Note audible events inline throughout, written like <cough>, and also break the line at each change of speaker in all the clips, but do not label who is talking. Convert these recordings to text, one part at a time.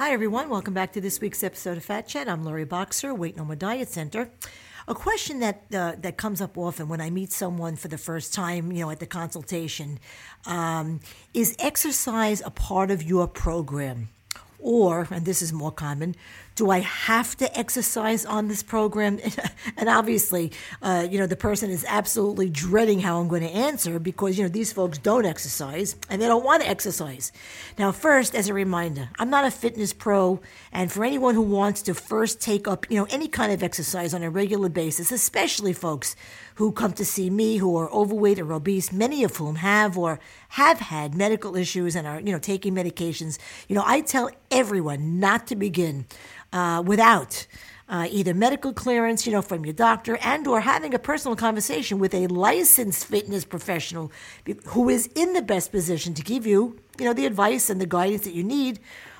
Hi, everyone. Welcome back to this week's episode of Fat Chat. I'm Lori Boxer, Weigh No More Diet Center. A question that uh, that comes up often when I meet someone for the first time, you know, at the consultation, um, is exercise a part of your program? Or, and this is more common, do I have to exercise on this program? <laughs> and obviously, uh, you know, the person is absolutely dreading how I'm going to answer because, you know, these folks don't exercise and they don't want to exercise. Now, first, as a reminder, I'm not a fitness pro. And for anyone who wants to first take up, you know, any kind of exercise on a regular basis, especially folks who come to see me who are overweight or obese, many of whom have or have had medical issues and are, you know, taking medications, you know, I tell everyone not to begin uh, without uh, either medical clearance, you know, from your doctor, and or having a personal conversation with a licensed fitness professional who is in the best position to give you, you know, the advice and the guidance that you need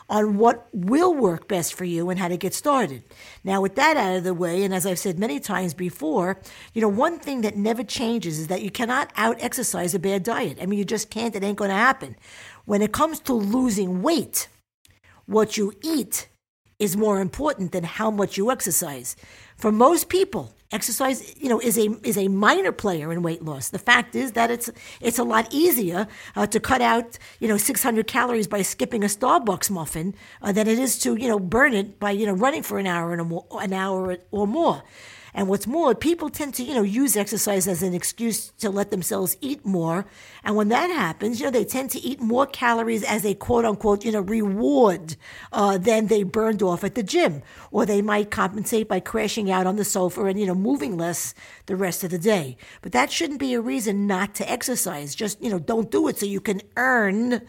on what will work best for you and how to get started. Now, with that out of the way, and as I've said many times before, you know, one thing that never changes is that you cannot out exercise a bad diet. I mean, you just can't, it ain't going to happen. When it comes to losing weight, what you eat is more important than how much you exercise. For most people, exercise, you know, is a is a minor player in weight loss. The fact is that it's it's a lot easier uh, to cut out, you know, 600 calories by skipping a Starbucks muffin uh, than it is to, you know, burn it by, you know, running for an hour and a an hour or more. And what's more, people tend to, you know, use exercise as an excuse to let themselves eat more. And when that happens, you know, they tend to eat more calories as a quote unquote, you know, reward uh, than they burned off at the gym. Or they might compensate by crashing out on the sofa and, you know, moving less the rest of the day. But that shouldn't be a reason not to exercise. Just, you know, don't do it so you can earn,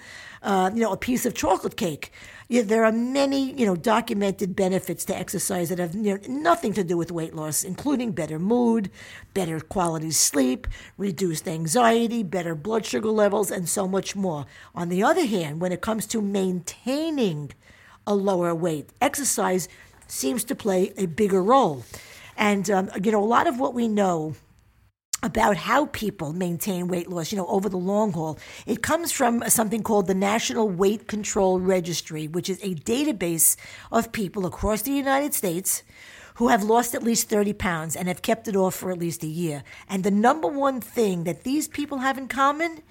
uh, you know, a piece of chocolate cake there are many, you know, documented benefits to exercise that have nothing to do with weight loss, including better mood, better quality sleep, reduced anxiety, better blood sugar levels, and so much more. On the other hand, when it comes to maintaining a lower weight, exercise seems to play a bigger role. And, um, you know, a lot of what we know about how people maintain weight loss, you know, over the long haul. It comes from something called the National Weight Control Registry, which is a database of people across the United States who have lost at least 30 pounds and have kept it off for at least a year. And the number one thing that these people have in common,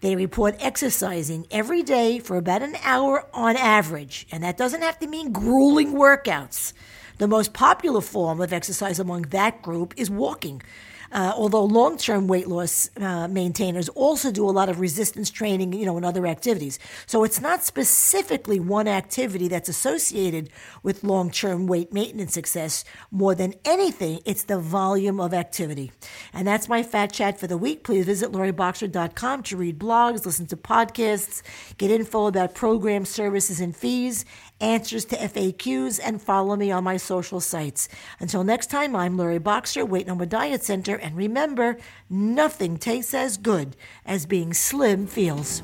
they report exercising every day for about an hour on average. And that doesn't have to mean grueling workouts. The most popular form of exercise among that group is walking. Uh, although long-term weight loss uh, maintainers also do a lot of resistance training, you know, and other activities. So it's not specifically one activity that's associated with long-term weight maintenance success. More than anything, it's the volume of activity. And that's my fat chat for the week. Please visit loriboxer.com to read blogs, listen to podcasts, get info about programs, services, and fees, answers to FAQs, and follow me on my social sites. Until next time, I'm Lori Boxer, Weight More Diet Center, and remember, nothing tastes as good as being slim feels.